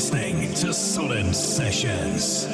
listening to solemn Sessions.